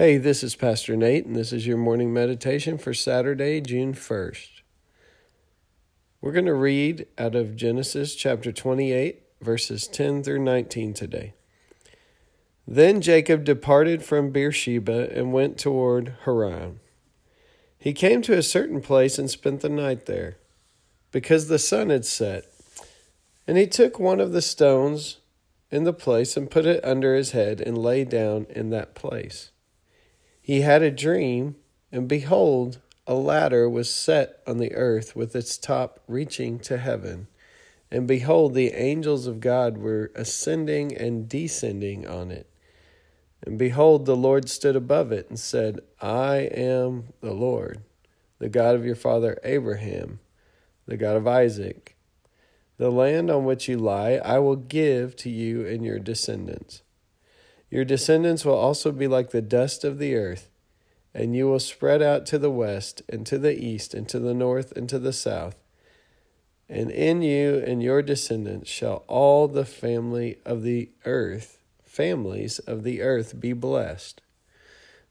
Hey, this is Pastor Nate, and this is your morning meditation for Saturday, June 1st. We're going to read out of Genesis chapter 28, verses 10 through 19 today. Then Jacob departed from Beersheba and went toward Haran. He came to a certain place and spent the night there, because the sun had set. And he took one of the stones in the place and put it under his head and lay down in that place. He had a dream, and behold, a ladder was set on the earth with its top reaching to heaven. And behold, the angels of God were ascending and descending on it. And behold, the Lord stood above it and said, I am the Lord, the God of your father Abraham, the God of Isaac. The land on which you lie I will give to you and your descendants. Your descendants will also be like the dust of the earth, and you will spread out to the west, and to the east, and to the north, and to the south. And in you and your descendants shall all the family of the earth, families of the earth, be blessed.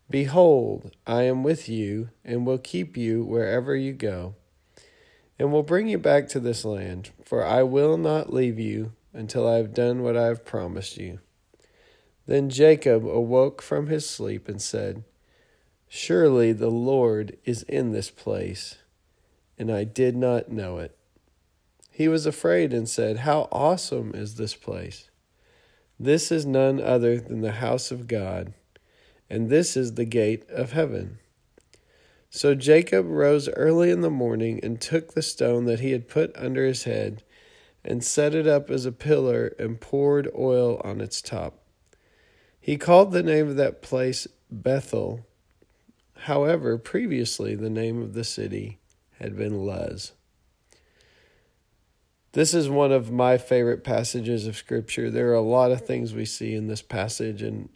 Behold, I am with you, and will keep you wherever you go, and will bring you back to this land, for I will not leave you until I have done what I have promised you. Then Jacob awoke from his sleep and said, Surely the Lord is in this place, and I did not know it. He was afraid and said, How awesome is this place! This is none other than the house of God, and this is the gate of heaven. So Jacob rose early in the morning and took the stone that he had put under his head and set it up as a pillar and poured oil on its top. He called the name of that place Bethel. However, previously the name of the city had been Luz. This is one of my favorite passages of scripture. There are a lot of things we see in this passage and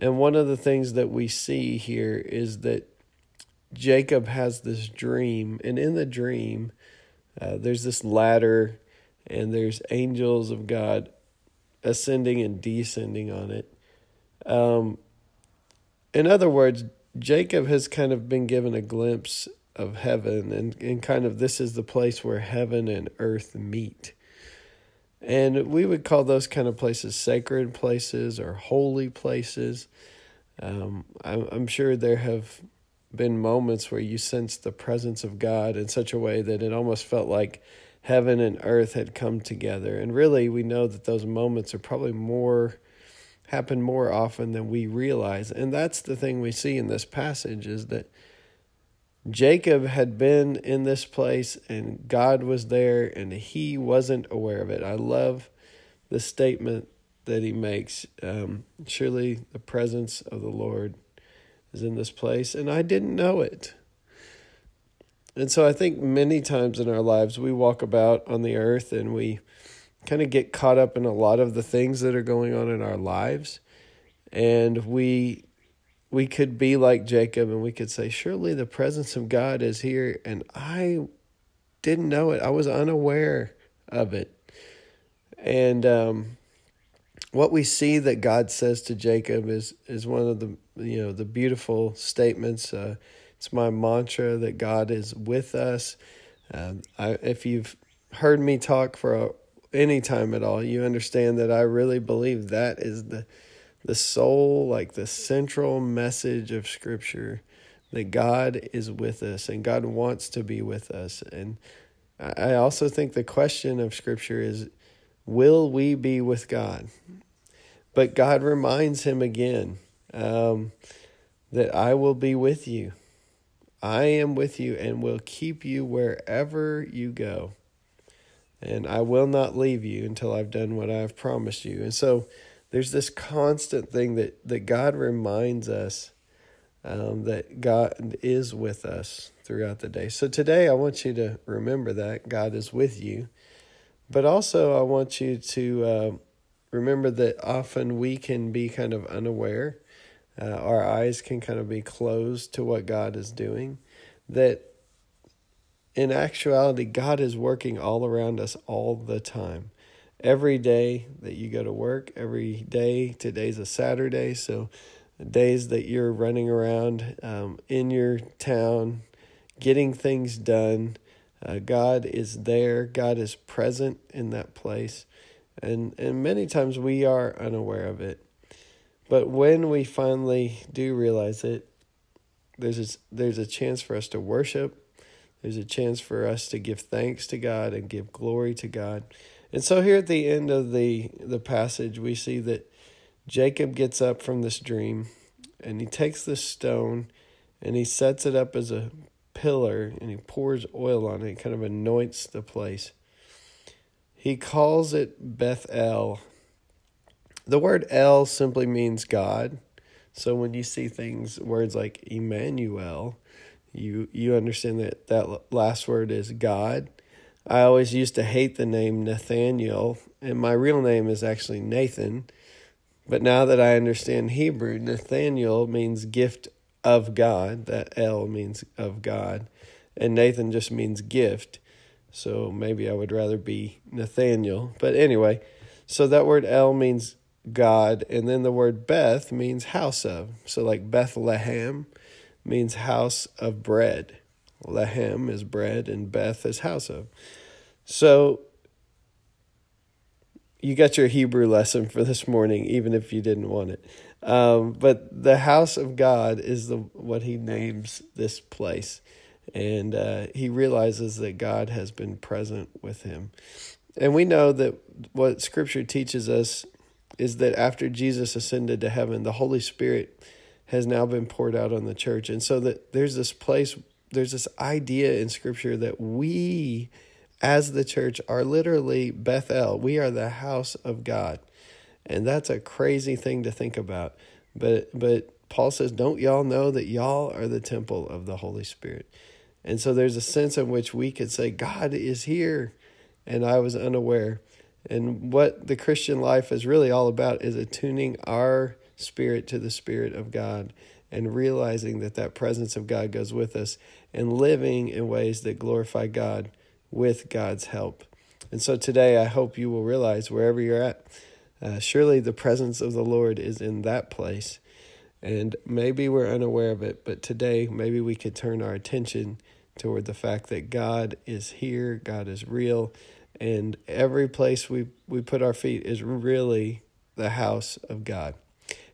and one of the things that we see here is that Jacob has this dream and in the dream uh, there's this ladder and there's angels of God ascending and descending on it. Um, in other words, Jacob has kind of been given a glimpse of heaven, and, and kind of this is the place where heaven and earth meet. And we would call those kind of places sacred places or holy places. Um, I'm, I'm sure there have been moments where you sensed the presence of God in such a way that it almost felt like heaven and earth had come together. And really, we know that those moments are probably more happen more often than we realize. And that's the thing we see in this passage is that Jacob had been in this place and God was there and he wasn't aware of it. I love the statement that he makes. Um, Surely the presence of the Lord is in this place, and I didn't know it. And so I think many times in our lives we walk about on the earth and we kind of get caught up in a lot of the things that are going on in our lives. And we we could be like Jacob and we could say surely the presence of God is here. And I didn't know it. I was unaware of it. And um, what we see that God says to Jacob is is one of the you know the beautiful statements. Uh, it's my mantra that God is with us. Um, I, if you've heard me talk for a, any time at all, you understand that I really believe that is the the soul, like the central message of Scripture, that God is with us and God wants to be with us. And I also think the question of Scripture is, will we be with God? But God reminds him again um, that I will be with you. I am with you and will keep you wherever you go and I will not leave you until I've done what I've promised you. And so there's this constant thing that, that God reminds us um, that God is with us throughout the day. So today I want you to remember that God is with you. But also, I want you to uh, remember that often we can be kind of unaware. Uh, our eyes can kind of be closed to what God is doing. That in actuality, God is working all around us all the time. Every day that you go to work, every day, today's a Saturday, so days that you're running around um, in your town, getting things done, uh, God is there. God is present in that place. And, and many times we are unaware of it. But when we finally do realize it, there's a, there's a chance for us to worship. There's a chance for us to give thanks to God and give glory to God. And so here at the end of the, the passage, we see that Jacob gets up from this dream and he takes this stone and he sets it up as a pillar and he pours oil on it, kind of anoints the place. He calls it Bethel. The word El simply means God. So when you see things, words like Emmanuel, you you understand that that last word is God. I always used to hate the name Nathaniel, and my real name is actually Nathan. But now that I understand Hebrew, Nathaniel means gift of God. That El means of God. And Nathan just means gift. So maybe I would rather be Nathaniel. But anyway, so that word El means God. And then the word Beth means house of. So like Bethlehem means house of bread. Lehem is bread and Beth is house of. So you got your Hebrew lesson for this morning, even if you didn't want it. Um, but the house of God is the what he names this place, and uh, he realizes that God has been present with him, and we know that what Scripture teaches us is that after Jesus ascended to heaven, the Holy Spirit has now been poured out on the church, and so that there's this place, there's this idea in Scripture that we as the church are literally Bethel. We are the house of God. And that's a crazy thing to think about. But but Paul says, "Don't y'all know that y'all are the temple of the Holy Spirit?" And so there's a sense in which we could say God is here and I was unaware. And what the Christian life is really all about is attuning our spirit to the spirit of God and realizing that that presence of God goes with us and living in ways that glorify God with God's help. And so today, I hope you will realize wherever you're at, uh, surely the presence of the Lord is in that place. And maybe we're unaware of it, but today, maybe we could turn our attention toward the fact that God is here, God is real, and every place we, we put our feet is really the house of God.